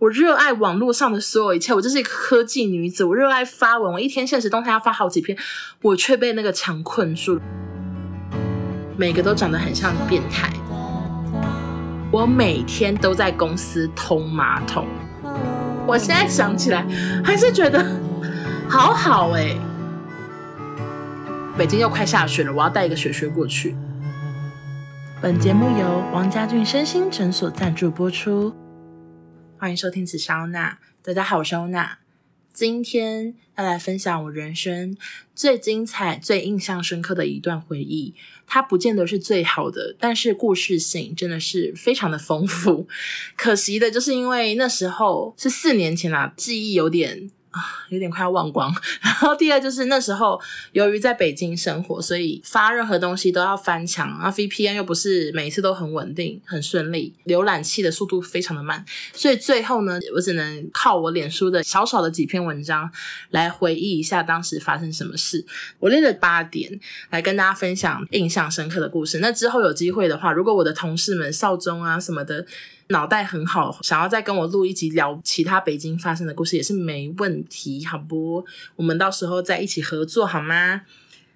我热爱网络上的所有一切，我就是一个科技女子，我热爱发文，我一天限时动态要发好几篇，我却被那个墙困住，每个都长得很像变态。我每天都在公司通马桶，我现在想起来还是觉得好好哎、北京又快下雪了，我要带一个雪靴过去。本节目由王家俊身心诊所赞助播出。欢迎收听此烧娜，大家好，我是欧娜。今天要来分享我人生最精彩、最印象深刻的一段回忆。它不见得是最好的，但是故事性真的是非常的丰富。可惜的就是因为那时候是四年前啦，记忆有点。有点快要忘光。然后第二就是那时候，由于在北京生活，所以发任何东西都要翻墙啊，VPN 又不是每一次都很稳定、很顺利，浏览器的速度非常的慢，所以最后呢，我只能靠我脸书的小小的几篇文章来回忆一下当时发生什么事。我列了八点来跟大家分享印象深刻的故事。那之后有机会的话，如果我的同事们、少中啊什么的。脑袋很好，想要再跟我录一集聊其他北京发生的故事也是没问题，好不？我们到时候再一起合作好吗？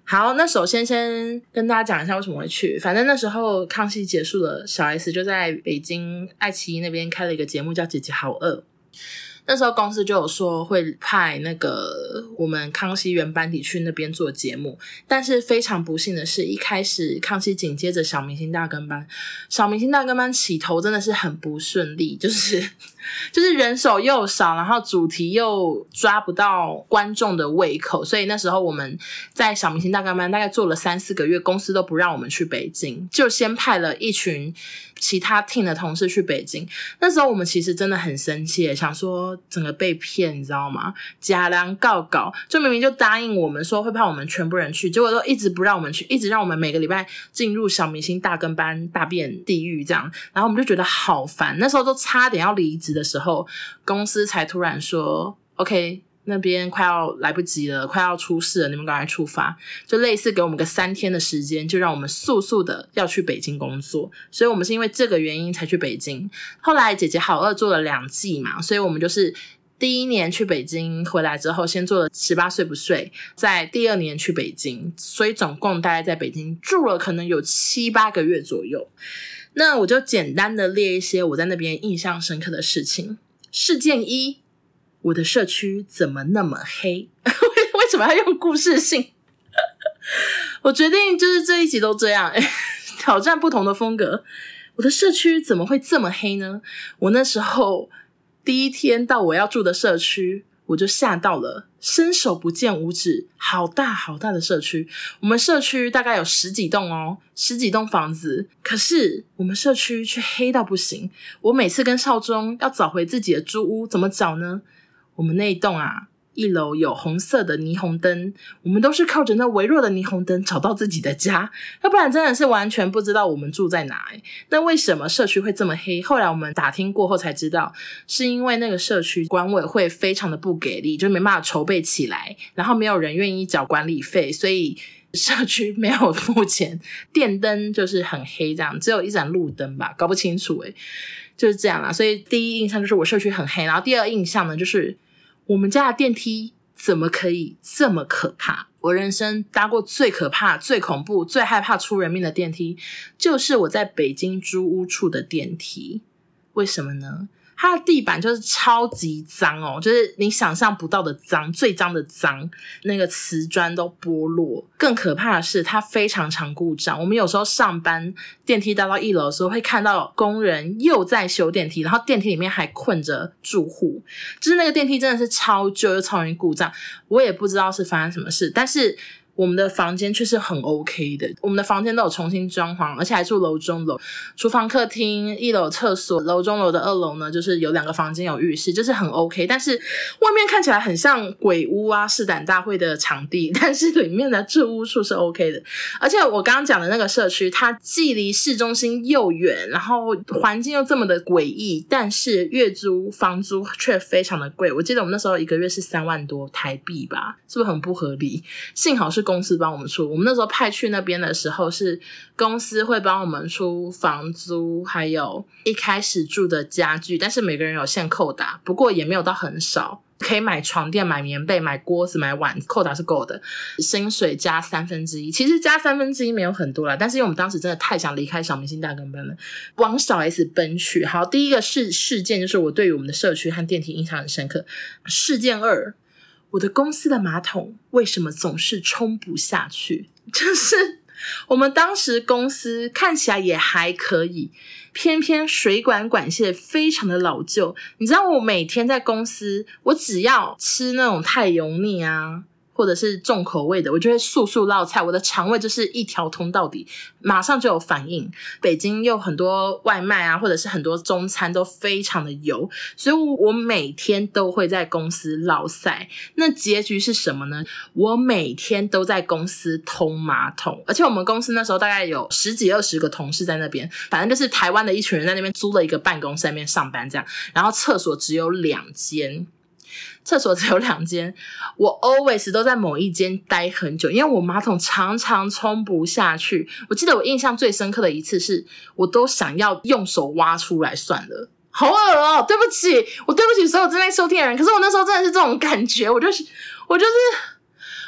好，那首先先跟大家讲一下为什么会去。反正那时候康熙结束了，小 S 就在北京爱奇艺那边开了一个节目叫《姐姐好饿》。那时候公司就有说会派那个我们康熙原班底去那边做节目，但是非常不幸的是，一开始康熙紧接着小明星大跟班，小明星大跟班起头真的是很不顺利，就是 就是人手又少，然后主题又抓不到观众的胃口，所以那时候我们在小明星大跟班大概做了三四个月，公司都不让我们去北京，就先派了一群。其他 team 的同事去北京，那时候我们其实真的很生气，想说整个被骗，你知道吗？假梁告告，就明明就答应我们说会派我们全部人去，结果都一直不让我们去，一直让我们每个礼拜进入小明星大跟班大变地狱这样，然后我们就觉得好烦，那时候都差点要离职的时候，公司才突然说 OK。那边快要来不及了，快要出事了，你们赶快出发，就类似给我们个三天的时间，就让我们速速的要去北京工作。所以我们是因为这个原因才去北京。后来姐姐好饿做了两季嘛，所以我们就是第一年去北京回来之后，先做了十八岁不睡，在第二年去北京，所以总共大概在北京住了可能有七八个月左右。那我就简单的列一些我在那边印象深刻的事情。事件一。我的社区怎么那么黑？为 为什么要用故事性？我决定就是这一集都这样，挑战不同的风格。我的社区怎么会这么黑呢？我那时候第一天到我要住的社区，我就吓到了，伸手不见五指，好大好大的社区。我们社区大概有十几栋哦，十几栋房子，可是我们社区却黑到不行。我每次跟少中要找回自己的租屋，怎么找呢？我们那一栋啊，一楼有红色的霓虹灯，我们都是靠着那微弱的霓虹灯找到自己的家，要不然真的是完全不知道我们住在哪。那为什么社区会这么黑？后来我们打听过后才知道，是因为那个社区管委会非常的不给力，就没办法筹备起来，然后没有人愿意缴管理费，所以社区没有付钱，电灯就是很黑，这样只有一盏路灯吧，搞不清楚诶，就是这样啦。所以第一印象就是我社区很黑，然后第二印象呢就是。我们家的电梯怎么可以这么可怕？我人生搭过最可怕、最恐怖、最害怕出人命的电梯，就是我在北京租屋处的电梯。为什么呢？它的地板就是超级脏哦，就是你想象不到的脏，最脏的脏，那个瓷砖都剥落。更可怕的是，它非常常故障。我们有时候上班，电梯搭到一楼的时候，会看到工人又在修电梯，然后电梯里面还困着住户，就是那个电梯真的是超旧又超容易故障。我也不知道是发生什么事，但是。我们的房间却是很 OK 的，我们的房间都有重新装潢，而且还住楼中楼，厨房、客厅，一楼厕所，楼中楼的二楼呢，就是有两个房间有浴室，就是很 OK。但是外面看起来很像鬼屋啊，试胆大会的场地，但是里面的住屋处是 OK 的。而且我刚刚讲的那个社区，它既离市中心又远，然后环境又这么的诡异，但是月租房租却非常的贵。我记得我们那时候一个月是三万多台币吧，是不是很不合理？幸好是。公司帮我们出。我们那时候派去那边的时候，是公司会帮我们出房租，还有一开始住的家具，但是每个人有限扣打，不过也没有到很少。可以买床垫、买棉被、买锅子、买碗，扣打是够的。薪水加三分之一，其实加三分之一没有很多啦，但是因为我们当时真的太想离开小明星大跟班了，往小 S 奔去。好，第一个事事件就是我对于我们的社区和电梯印象很深刻。事件二，我的公司的马桶为什么总是冲不下去？就是我们当时公司看起来也还可以。偏偏水管管线非常的老旧，你知道我每天在公司，我只要吃那种太油腻啊。或者是重口味的，我就会速速落菜，我的肠胃就是一条通到底，马上就有反应。北京又很多外卖啊，或者是很多中餐都非常的油，所以我每天都会在公司烙赛。那结局是什么呢？我每天都在公司通马桶，而且我们公司那时候大概有十几二十个同事在那边，反正就是台湾的一群人在那边租了一个办公室在那边上班这样，然后厕所只有两间。厕所只有两间，我 always 都在某一间待很久，因为我马桶常常冲不下去。我记得我印象最深刻的一次是，我都想要用手挖出来算了，好恶哦！对不起，我对不起所有正在收听的人。可是我那时候真的是这种感觉，我就是我就是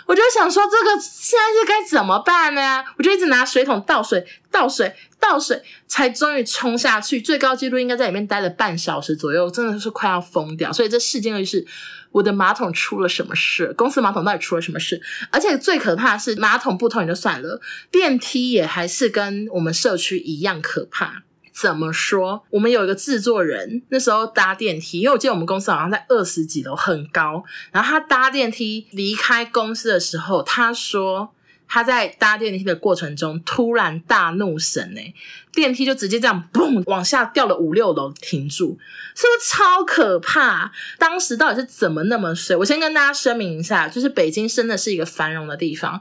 我就想说，这个现在是该怎么办呢？我就一直拿水桶倒水，倒水，倒水，才终于冲下去。最高纪录应该在里面待了半小时左右，真的是快要疯掉。所以这事件就是。我的马桶出了什么事？公司马桶到底出了什么事？而且最可怕的是，马桶不通也就算了，电梯也还是跟我们社区一样可怕。怎么说？我们有一个制作人，那时候搭电梯，因为我记得我们公司好像在二十几楼，很高。然后他搭电梯离开公司的时候，他说。他在搭电梯的过程中突然大怒神哎，电梯就直接这样嘣往下掉了五六楼停住，是不是超可怕？当时到底是怎么那么水？我先跟大家声明一下，就是北京真的是一个繁荣的地方。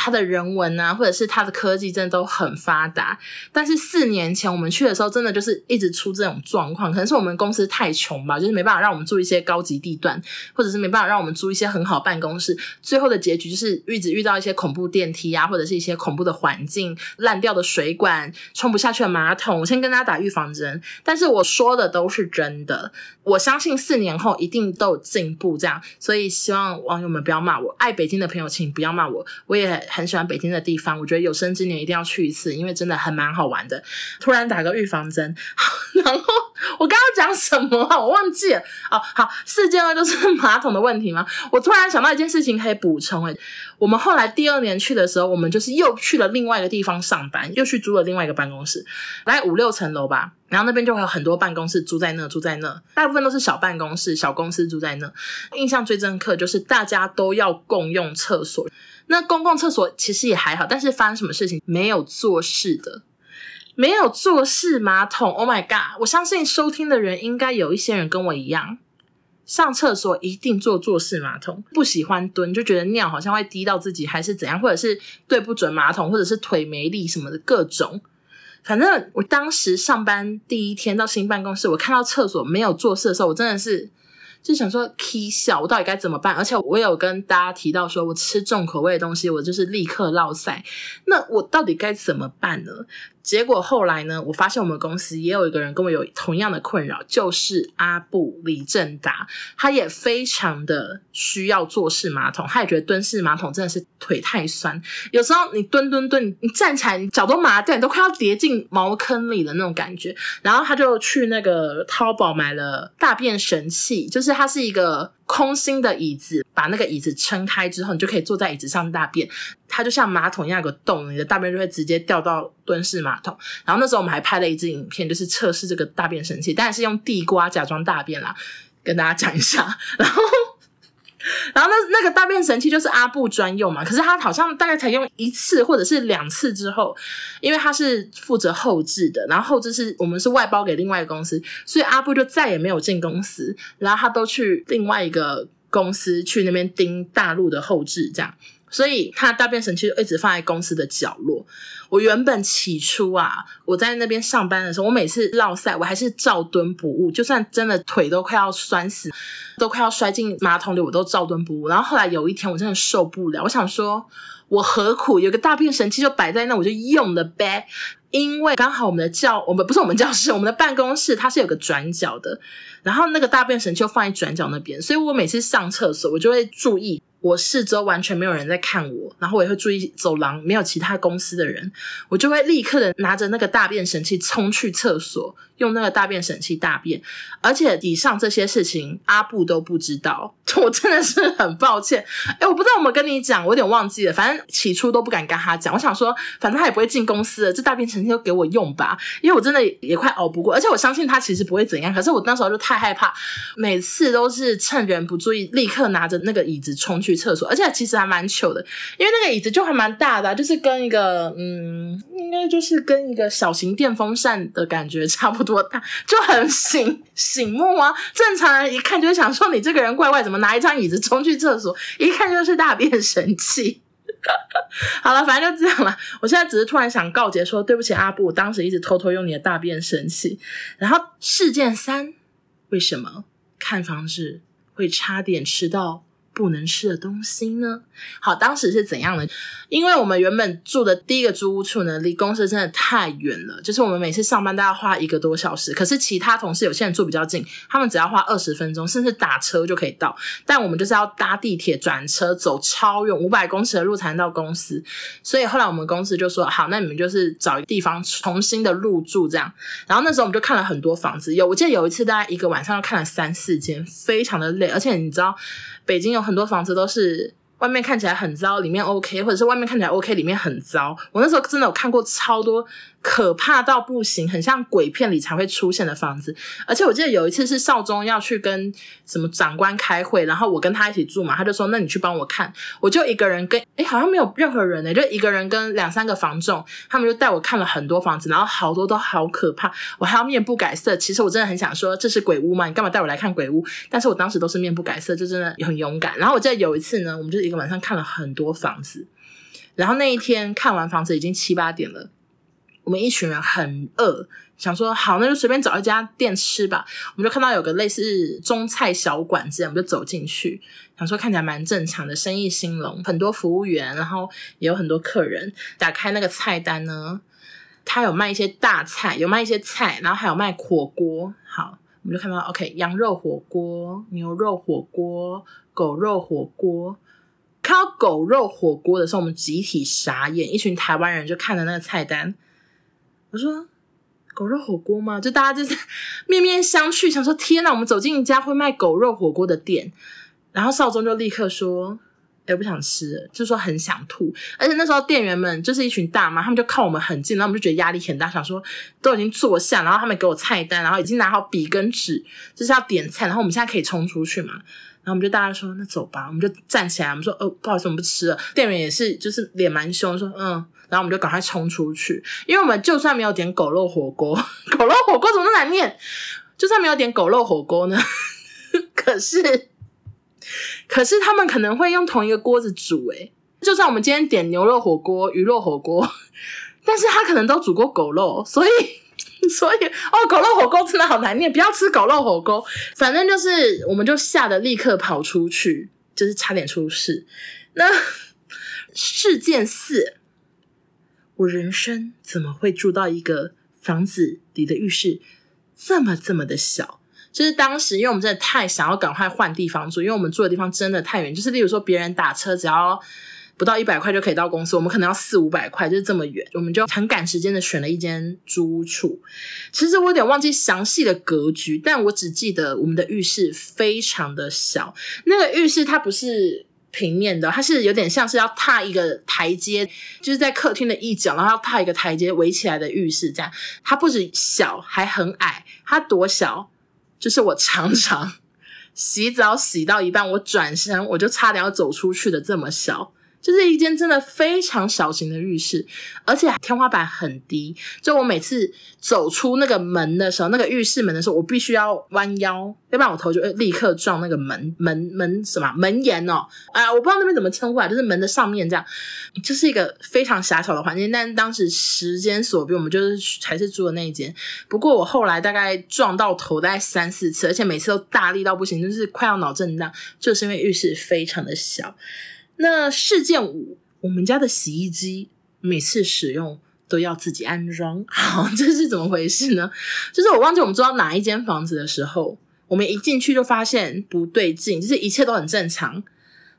它的人文啊，或者是它的科技，真的都很发达。但是四年前我们去的时候，真的就是一直出这种状况。可能是我们公司太穷吧，就是没办法让我们住一些高级地段，或者是没办法让我们租一些很好办公室。最后的结局就是一直遇到一些恐怖电梯啊，或者是一些恐怖的环境、烂掉的水管、冲不下去的马桶。我先跟大家打预防针，但是我说的都是真的。我相信四年后一定都有进步，这样。所以希望网友们不要骂我，爱北京的朋友请不要骂我，我也。很喜欢北京的地方，我觉得有生之年一定要去一次，因为真的还蛮好玩的。突然打个预防针，然后我刚刚讲什么啊？我忘记了。哦，好，事件二就是马桶的问题吗？我突然想到一件事情可以补充。诶，我们后来第二年去的时候，我们就是又去了另外一个地方上班，又去租了另外一个办公室，大概五六层楼吧。然后那边就会有很多办公室，租在那，住在那，大部分都是小办公室、小公司住在那。印象最深刻就是大家都要共用厕所。那公共厕所其实也还好，但是发生什么事情？没有坐式的，没有坐式马桶。Oh my god！我相信收听的人应该有一些人跟我一样，上厕所一定坐坐式马桶，不喜欢蹲，就觉得尿好像会滴到自己，还是怎样，或者是对不准马桶，或者是腿没力什么的各种。反正我当时上班第一天到新办公室，我看到厕所没有做事的时候，我真的是。就想说，K 笑，我到底该怎么办？而且我有跟大家提到说，我吃重口味的东西，我就是立刻落赛。那我到底该怎么办呢？结果后来呢，我发现我们公司也有一个人跟我有同样的困扰，就是阿布李正达，他也非常的需要坐式马桶，他也觉得蹲式马桶真的是腿太酸，有时候你蹲蹲蹲，你站起来你脚都麻掉，你都快要跌进茅坑里的那种感觉。然后他就去那个淘宝买了大便神器，就是它是一个。空心的椅子，把那个椅子撑开之后，你就可以坐在椅子上大便。它就像马桶一样有个洞，你的大便就会直接掉到蹲式马桶。然后那时候我们还拍了一支影片，就是测试这个大便神器，但是用地瓜假装大便啦，跟大家讲一下。然后。然后那那个大便神器就是阿布专用嘛，可是他好像大概才用一次或者是两次之后，因为他是负责后置的，然后后置是我们是外包给另外一个公司，所以阿布就再也没有进公司，然后他都去另外一个公司去那边盯大陆的后置这样。所以他大便神器就一直放在公司的角落。我原本起初啊，我在那边上班的时候，我每次落赛，我还是照蹲不误，就算真的腿都快要酸死，都快要摔进马桶里，我都照蹲不误。然后后来有一天，我真的受不了，我想说，我何苦有个大便神器就摆在那，我就用了呗。因为刚好我们的教，我们不是我们教室，我们的办公室它是有个转角的，然后那个大便神器就放在转角那边，所以我每次上厕所，我就会注意。我四周完全没有人在看我，然后我也会注意走廊没有其他公司的人，我就会立刻的拿着那个大便神器冲去厕所，用那个大便神器大便。而且以上这些事情阿布都不知道，我真的是很抱歉。哎，我不知道有没有跟你讲，我有点忘记了。反正起初都不敢跟他讲，我想说，反正他也不会进公司的，这大便神器都给我用吧，因为我真的也快熬不过。而且我相信他其实不会怎样，可是我那时候就太害怕，每次都是趁人不注意，立刻拿着那个椅子冲去。去厕所，而且其实还蛮糗的，因为那个椅子就还蛮大的，就是跟一个嗯，应该就是跟一个小型电风扇的感觉差不多大，就很醒醒目啊。正常人一看就想说，你这个人怪怪，怎么拿一张椅子冲去厕所？一看就是大便神器。好了，反正就这样了。我现在只是突然想告诫说，对不起阿布，当时一直偷偷用你的大便神器。然后事件三，为什么看房子会差点吃到不能吃的东西呢？好，当时是怎样的？因为我们原本住的第一个租屋处呢，离公司真的太远了，就是我们每次上班都要花一个多小时。可是其他同事有些人住比较近，他们只要花二十分钟，甚至打车就可以到。但我们就是要搭地铁转车，走超远五百公尺的路才能到公司。所以后来我们公司就说：“好，那你们就是找一个地方重新的入住这样。”然后那时候我们就看了很多房子，有我记得有一次大概一个晚上就看了三四间，非常的累。而且你知道，北京有很多房子都是。外面看起来很糟，里面 OK，或者是外面看起来 OK，里面很糟。我那时候真的有看过超多。可怕到不行，很像鬼片里才会出现的房子。而且我记得有一次是少宗要去跟什么长官开会，然后我跟他一起住嘛，他就说：“那你去帮我看。”我就一个人跟，诶，好像没有任何人诶，就一个人跟两三个房仲，他们就带我看了很多房子，然后好多都好可怕，我还要面不改色。其实我真的很想说，这是鬼屋吗？你干嘛带我来看鬼屋？但是我当时都是面不改色，就真的很勇敢。然后我记得有一次呢，我们就一个晚上看了很多房子，然后那一天看完房子已经七八点了。我们一群人很饿，想说好，那就随便找一家店吃吧。我们就看到有个类似中菜小馆子，我们就走进去，想说看起来蛮正常的，生意兴隆，很多服务员，然后也有很多客人。打开那个菜单呢，他有卖一些大菜，有卖一些菜，然后还有卖火锅。好，我们就看到 OK，羊肉火锅、牛肉火锅、狗肉火锅。看到狗肉火锅的时候，我们集体傻眼，一群台湾人就看着那个菜单。我说狗肉火锅吗？就大家就是 面面相觑，想说天哪！我们走进一家会卖狗肉火锅的店，然后少宗就立刻说：“哎，不想吃了。”就说很想吐。而且那时候店员们就是一群大妈，他们就靠我们很近，然后我们就觉得压力很大，想说都已经坐下，然后他们给我菜单，然后已经拿好笔跟纸，就是要点菜，然后我们现在可以冲出去嘛？然后我们就大家说：“那走吧。”我们就站起来，我们说：“哦，不好意思，我们不吃了。”店员也是，就是脸蛮凶，说：“嗯。”然后我们就赶快冲出去，因为我们就算没有点狗肉火锅，狗肉火锅怎么那么难念？就算没有点狗肉火锅呢？可是，可是他们可能会用同一个锅子煮诶。就算我们今天点牛肉火锅、鱼肉火锅，但是他可能都煮过狗肉，所以，所以哦，狗肉火锅真的好难念，不要吃狗肉火锅。反正就是，我们就吓得立刻跑出去，就是差点出事。那事件四。我人生怎么会住到一个房子里的浴室这么这么的小？就是当时，因为我们真的太想要赶快换地方住，因为我们住的地方真的太远。就是例如说，别人打车只要不到一百块就可以到公司，我们可能要四五百块，就是这么远。我们就很赶时间的选了一间租屋处。其实我有点忘记详细的格局，但我只记得我们的浴室非常的小。那个浴室它不是。平面的，它是有点像是要踏一个台阶，就是在客厅的一角，然后要踏一个台阶围起来的浴室这样。它不止小，还很矮。它多小？就是我常常 洗澡洗到一半，我转身我就差点要走出去的这么小。就是一间真的非常小型的浴室，而且天花板很低。就我每次走出那个门的时候，那个浴室门的时候，我必须要弯腰，要不然我头就会立刻撞那个门门门什么门檐哦。啊，我不知道那边怎么称呼啊，就是门的上面这样，就是一个非常狭小的环境。但当时时间所逼，我们就是还是住的那一间。不过我后来大概撞到头大概三四次，而且每次都大力到不行，就是快要脑震荡，就是因为浴室非常的小。那事件五，我们家的洗衣机每次使用都要自己安装，好，这是怎么回事呢？就是我忘记我们住到哪一间房子的时候，我们一进去就发现不对劲，就是一切都很正常。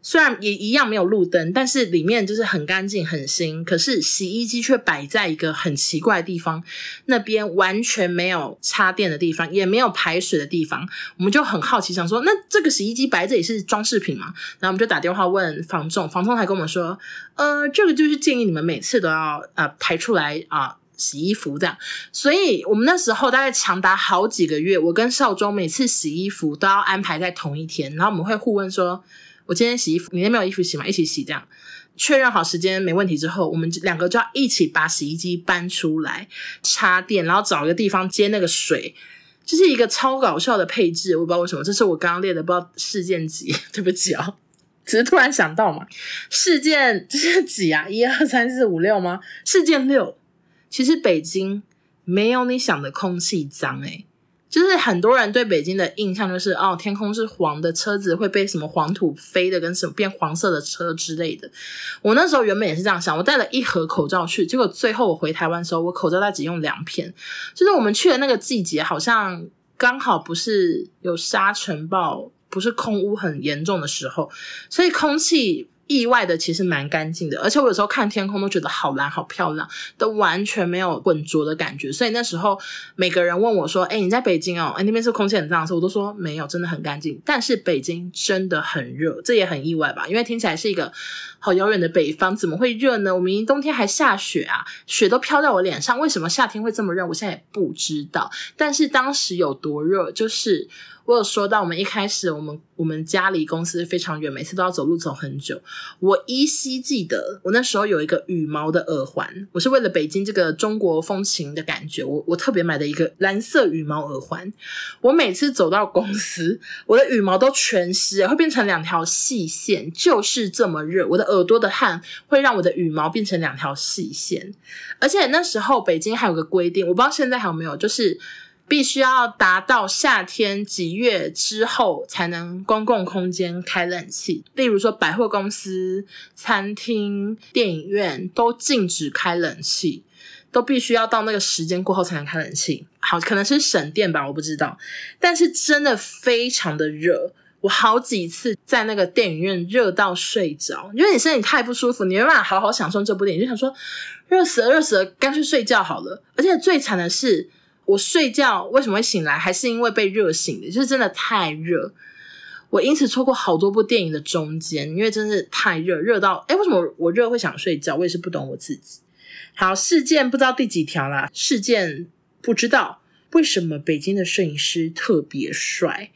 虽然也一样没有路灯，但是里面就是很干净很新。可是洗衣机却摆在一个很奇怪的地方，那边完全没有插电的地方，也没有排水的地方。我们就很好奇，想说那这个洗衣机摆这里是装饰品吗？然后我们就打电话问房仲，房仲还跟我们说，呃，这个就是建议你们每次都要呃排出来啊、洗衣服这样。所以我们那时候大概长达好几个月，我跟少中每次洗衣服都要安排在同一天，然后我们会互问说。我今天洗衣服，你那边有衣服洗吗？一起洗，这样确认好时间没问题之后，我们两个就要一起把洗衣机搬出来插电，然后找一个地方接那个水，这、是一个超搞笑的配置。我不知道为什么，这是我刚刚列的，不知道事件几，对不起啊、哦，只是突然想到嘛。事件这是几啊？一二三四五六吗？事件六，其实北京没有你想的空气脏诶、就是很多人对北京的印象就是哦，天空是黄的，车子会被什么黄土飞的，跟什么变黄色的车之类的。我那时候原本也是这样想，我带了一盒口罩去，结果最后我回台湾的时候，我口罩袋只用两片。就是我们去的那个季节，好像刚好不是有沙尘暴，不是空污很严重的时候，所以空气。意外的其实蛮干净的，而且我有时候看天空都觉得好蓝好漂亮，都完全没有浑浊的感觉。所以那时候每个人问我说：“哎，你在北京哦？哎，那边是空气很脏的时候，我都说没有，真的很干净。但是北京真的很热，这也很意外吧？因为听起来是一个好遥远的北方，怎么会热呢？我明明冬天还下雪啊，雪都飘在我脸上，为什么夏天会这么热？我现在也不知道。但是当时有多热，就是。我有说到，我们一开始，我们我们家离公司非常远，每次都要走路走很久。我依稀记得，我那时候有一个羽毛的耳环，我是为了北京这个中国风情的感觉，我我特别买的一个蓝色羽毛耳环。我每次走到公司，我的羽毛都全湿，会变成两条细线，就是这么热。我的耳朵的汗会让我的羽毛变成两条细线，而且那时候北京还有个规定，我不知道现在还有没有，就是。必须要达到夏天几月之后才能公共空间开冷气，例如说百货公司、餐厅、电影院都禁止开冷气，都必须要到那个时间过后才能开冷气。好，可能是省电吧，我不知道。但是真的非常的热，我好几次在那个电影院热到睡着，因为你身体太不舒服，你没办法好好享受这部电影，就想说热死了，热死了，干脆睡觉好了。而且最惨的是。我睡觉为什么会醒来，还是因为被热醒的，就是真的太热。我因此错过好多部电影的中间，因为真是太热，热到诶，为什么我热会想睡觉？我也是不懂我自己。好，事件不知道第几条啦，事件不知道为什么北京的摄影师特别帅。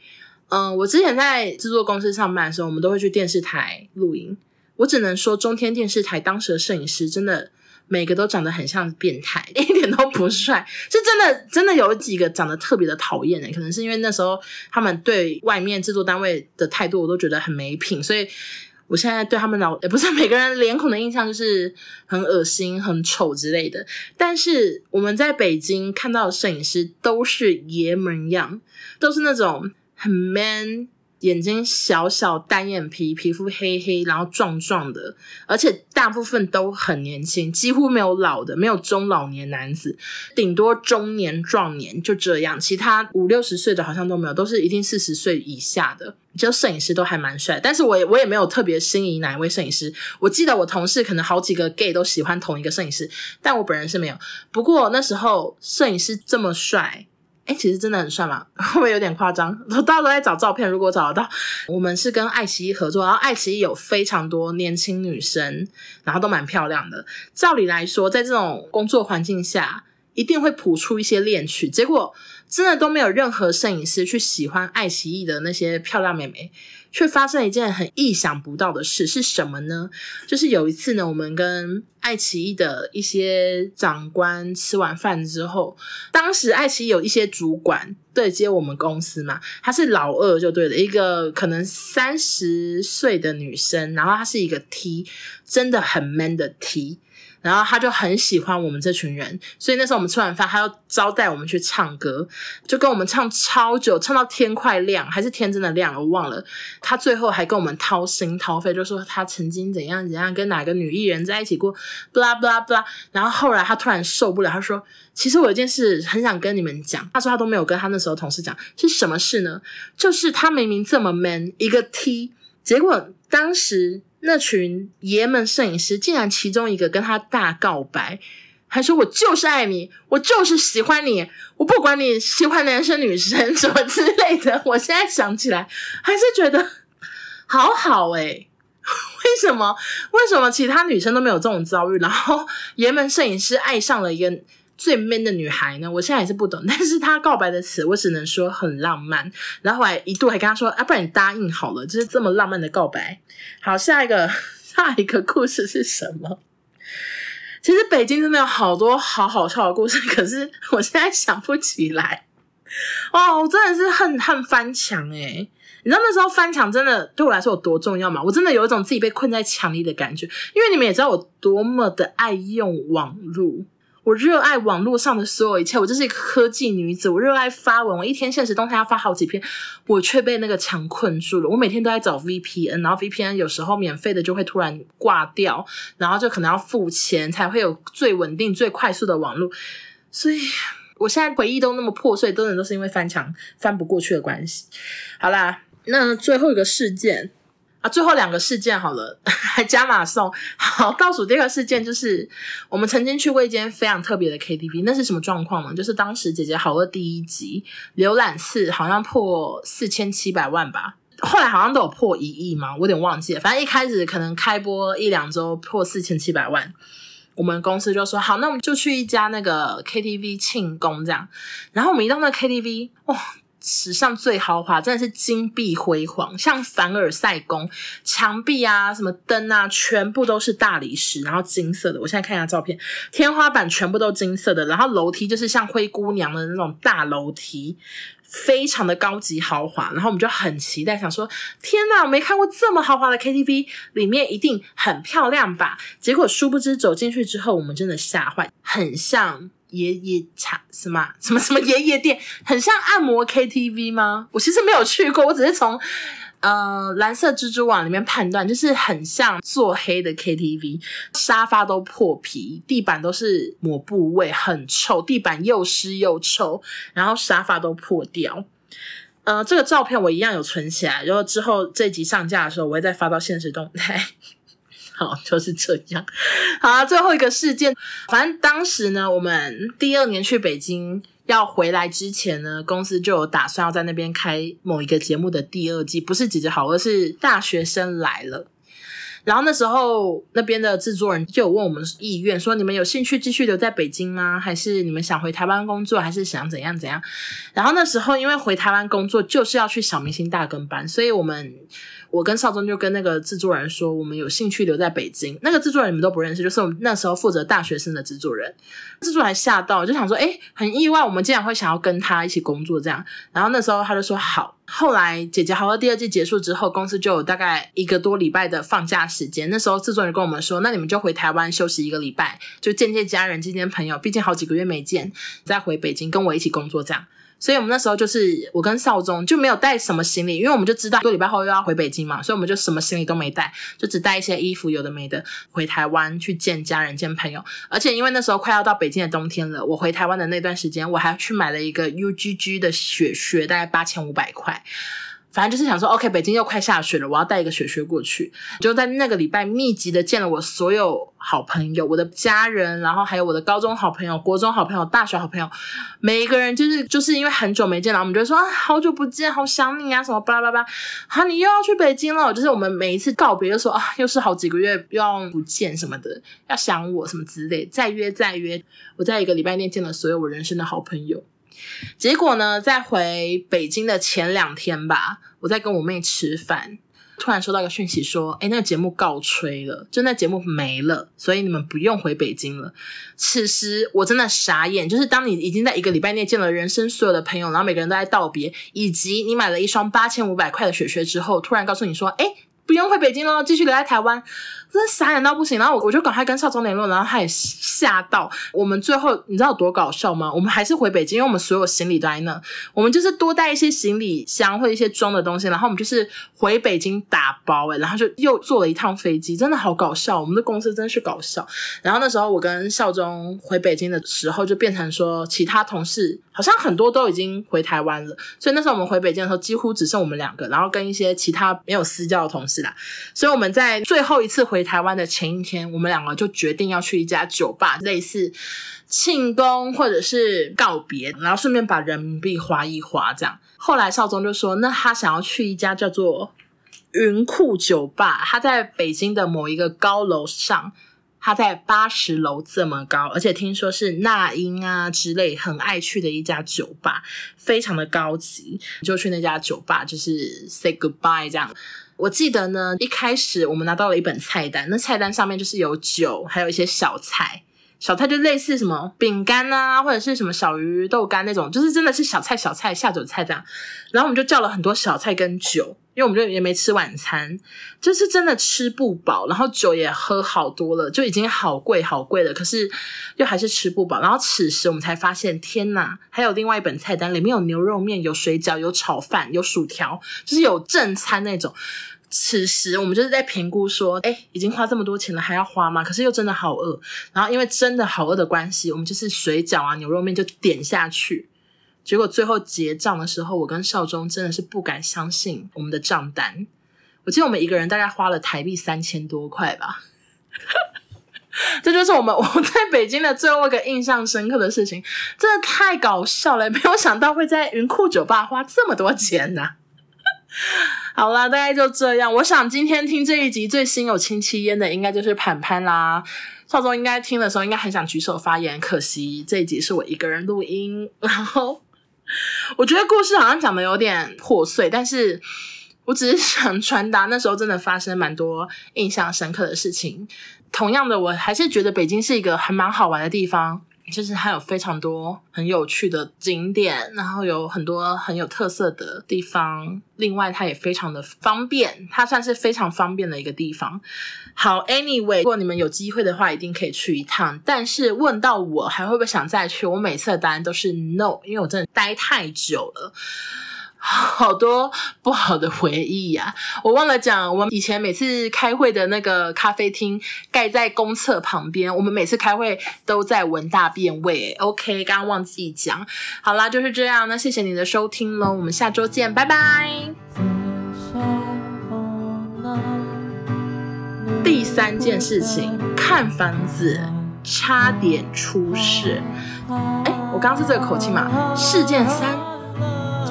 嗯，我之前在制作公司上班的时候，我们都会去电视台录影。我只能说，中天电视台当时的摄影师真的。每个都长得很像变态，一点都不帅，是真的，真的有几个长得特别的讨厌诶，可能是因为那时候他们对外面制作单位的态度，我都觉得很没品，所以我现在对他们老 也不是每个人脸孔的印象就是很恶心、很丑之类的。但是我们在北京看到的摄影师都是爷们样，都是那种很 man。眼睛小小单眼皮，皮肤黑黑，然后壮壮的，而且大部分都很年轻，几乎没有老的，没有中老年男子，顶多中年壮年就这样，其他五六十岁的好像都没有，都是一定四十岁以下的。就摄影师都还蛮帅，但是我也我也没有特别心仪哪一位摄影师。我记得我同事可能好几个 gay 都喜欢同一个摄影师，但我本人是没有。不过那时候摄影师这么帅。哎，其实真的很帅嘛，会不会有点夸张？大家都在找照片，如果找得到，我们是跟爱奇艺合作，然后爱奇艺有非常多年轻女生，然后都蛮漂亮的。照理来说，在这种工作环境下，一定会谱出一些恋曲。结果真的都没有任何摄影师去喜欢爱奇艺的那些漂亮妹妹。却发生一件很意想不到的事，是什么呢？就是有一次呢，我们跟爱奇艺的一些长官吃完饭之后，当时爱奇艺有一些主管对接我们公司嘛，她是老二就对了，一个可能三十岁的女生，然后她是一个 T，真的很 man 的 T。然后他就很喜欢我们这群人，所以那时候我们吃完饭，他要招待我们去唱歌，就跟我们唱超久，唱到天快亮，还是天真的亮，我忘了。他最后还跟我们掏心掏肺，就说他曾经怎样怎样跟哪个女艺人在一起过，blah blah blah。然后后来他突然受不了，他说：“其实我有一件事很想跟你们讲。”他说他都没有跟他那时候同事讲，是什么事呢？就是他明明这么 man，一个 T，结果当时。那群爷们摄影师竟然其中一个跟他大告白，还说我就是爱你，我就是喜欢你，我不管你喜欢男生女生什么之类的。我现在想起来还是觉得好好诶、为什么？为什么其他女生都没有这种遭遇？然后爷们摄影师爱上了一个。最 man 的女孩呢？我现在也是不懂，但是她告白的词，我只能说很浪漫。然后还一度还跟她说：“啊，不然你答应好了，就是这么浪漫的告白。”好，下一个下一个故事是什么？其实北京真的有好多好好笑的故事，可是我现在想不起来。哦，我真的是恨恨翻墙诶、你知道那时候翻墙真的对我来说有多重要吗？我真的有一种自己被困在墙里的感觉，因为你们也知道我多么的爱用网络。我热爱网络上的所有一切，我就是一个科技女子。我热爱发文，我一天限时动态要发好几篇，我却被那个墙困住了。我每天都在找 VPN，然后 VPN 有时候免费的就会突然挂掉，然后就可能要付钱才会有最稳定、最快速的网络。所以我现在回忆都那么破碎，真的都是因为翻墙翻不过去的关系。好啦，那最后一个事件。啊，最后两个事件好了，还加码送。好，倒数第二个事件就是我们曾经去过一间非常特别的 KTV，那是什么状况呢？就是当时姐姐好饿第一集浏览次好像破四千七百万吧，后来好像都有破一亿嘛，我有点忘记了。反正一开始可能开播一两周破四千七百万，我们公司就说好，那我们就去一家那个 KTV 庆功这样。然后我们一到那 KTV，哇！史上最豪华，真的是金碧辉煌，像凡尔赛宫，墙壁啊、什么灯啊，全部都是大理石，然后金色的。我现在看一下照片，天花板全部都金色的，然后楼梯就是像灰姑娘的那种大楼梯，非常的高级豪华。然后我们就很期待，想说：天哪，我没看过这么豪华的 KTV，里面一定很漂亮吧？结果殊不知走进去之后，我们真的吓坏，很像。爷爷茶什么什么什么爷爷店，很像按摩 KTV 吗？我其实没有去过，我只是从呃蓝色蜘蛛网里面判断，就是很像做黑的 KTV，沙发都破皮，地板都是抹布味，很臭，地板又湿又臭，然后沙发都破掉。呃，这个照片我一样有存起来，然后之后这集上架的时候，我会再发到现实动态。好，就是这样。好，最后一个事件，反正当时呢，我们第二年去北京要回来之前呢，公司就有打算要在那边开某一个节目的第二季，不是姐姐好，而是大学生来了。然后那时候那边的制作人就有问我们意愿，说你们有兴趣继续留在北京吗？还是你们想回台湾工作？还是想怎样怎样？然后那时候因为回台湾工作就是要去小明星大跟班，所以我们。我跟少宗就跟那个制作人说，我们有兴趣留在北京。那个制作人你们都不认识，就是我们那时候负责大学生的制作人。制作人还吓到，就想说，诶，很意外，我们竟然会想要跟他一起工作这样。然后那时候他就说好。后来《姐姐好饿》第二季结束之后，公司就有大概一个多礼拜的放假时间。那时候制作人跟我们说，那你们就回台湾休息一个礼拜，就见见家人，见见朋友。毕竟好几个月没见，再回北京跟我一起工作这样。所以我们那时候就是我跟少宗就没有带什么行李，因为我们就知道多礼拜后又要回北京嘛，所以我们就什么行李都没带，就只带一些衣服，有的没的，回台湾去见家人、见朋友。而且因为那时候快要到北京的冬天了，我回台湾的那段时间，我还去买了一个 UGG 的雪靴，大概八千五百块。反正就是想说，OK，北京又快下雪了，我要带一个雪靴过去。就在那个礼拜，密集的见了我所有好朋友，我的家人，然后还有我的高中好朋友、国中好朋友、大学好朋友，每一个人就是就是因为很久没见了，我们就说啊，好久不见，好想你啊，什么巴拉巴拉。好，你又要去北京了，就是我们每一次告别就说啊，又是好几个月又要不见什么的，要想我什么之类，再约再约。我在一个礼拜内见了所有我人生的好朋友。结果呢，在回北京的前两天吧，我在跟我妹吃饭。突然收到一个讯息说，哎，那个节目告吹了，就那节目没了，所以你们不用回北京了。此时我真的傻眼，就是当你已经在一个礼拜内见了人生所有的朋友，然后每个人都在道别，以及你买了一双八千五百块的雪靴之后，突然告诉你说，哎，不用回北京了，继续留在台湾。真的傻眼到不行，然后我我就赶快跟少宗联络，然后他也吓到。我们最后你知道有多搞笑吗？我们还是回北京，因为我们所有行李都在那。我们就是多带一些行李箱或一些装的东西，然后我们就是回北京打包诶，然后就又坐了一趟飞机，真的好搞笑。我们的公司真是搞笑。然后那时候我跟少宗回北京的时候，就变成说其他同事好像很多都已经回台湾了，所以那时候我们回北京的时候几乎只剩我们两个，然后跟一些其他没有私交的同事是啦。所以我们在最后一次回。台湾的前一天，我们两个就决定要去一家酒吧，类似庆功或者是告别，然后顺便把人民币花一花。这样，后来少宗就说，那他想要去一家叫做云库酒吧，他在北京的某一个高楼上，他在八十楼这么高，而且听说是那英啊之类很爱去的一家酒吧，非常的高级，就去那家酒吧，就是 say goodbye 这样。我记得呢，一开始我们拿到了一本菜单，那菜单上面就是有酒，还有一些小菜。小菜就类似什么饼干啊，或者是什么小鱼豆干那种，就是真的是小菜小菜下酒菜这样。然后我们就叫了很多小菜跟酒，因为我们就也没吃晚餐，就是真的吃不饱，然后酒也喝好多了，就已经好贵好贵了，可是又还是吃不饱。然后此时我们才发现，天呐，还有另外一本菜单，里面有牛肉面、有水饺、有炒饭、有薯条，就是有正餐那种。此时我们就是在评估说，哎，已经花这么多钱了，还要花吗？可是又真的好饿，然后因为真的好饿的关系，我们就是水饺啊、牛肉面就点下去。结果最后结账的时候，我跟少宗真的是不敢相信我们的账单。我记得我们一个人大概花了台币三千多块吧。这就是我们我在北京的最后一个印象深刻的事情，真的太搞笑了，没有想到会在云库酒吧花这么多钱呢、好啦，大概就这样。我想今天听这一集最心有戚戚焉的，应该就是盘盘啦。少宗应该听的时候，应该很想举手发言，可惜这一集是我一个人录音。然后我觉得故事好像讲的有点破碎，但是我只是想传达那时候真的发生蛮多印象深刻的事情。同样的，我还是觉得北京是一个还蛮好玩的地方。就是它有非常多很有趣的景点，然后有很多很有特色的地方。另外，它也非常的方便，它算是非常方便的一个地方。好，Anyway，如果你们有机会的话，一定可以去一趟。但是问到我还会不会想再去，我每次的答案都是 No，因为我真的待太久了。好多不好的回忆呀、我忘了讲，我们以前每次开会的那个咖啡厅盖在公厕旁边，我们每次开会都在闻大便味。OK，刚刚忘记讲。好啦，就是这样。那谢谢你的收听喽，我们下周见，拜拜。第三件事情，看房子差点出事。哎，我刚刚是这个口气嘛？事件三。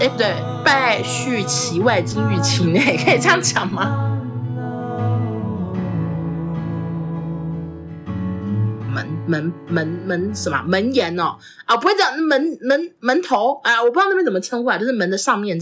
哎，不对，败絮其外，金玉其内，可以这样讲吗？门门门门什么门檐哦？啊，不会这样，门门门头啊，我不知道那边怎么称呼啊，就是门的上面这样。